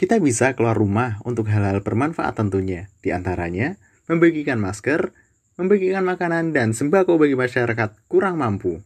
Kita bisa keluar rumah untuk hal-hal bermanfaat tentunya, di antaranya membagikan masker, membagikan makanan dan sembako bagi masyarakat kurang mampu.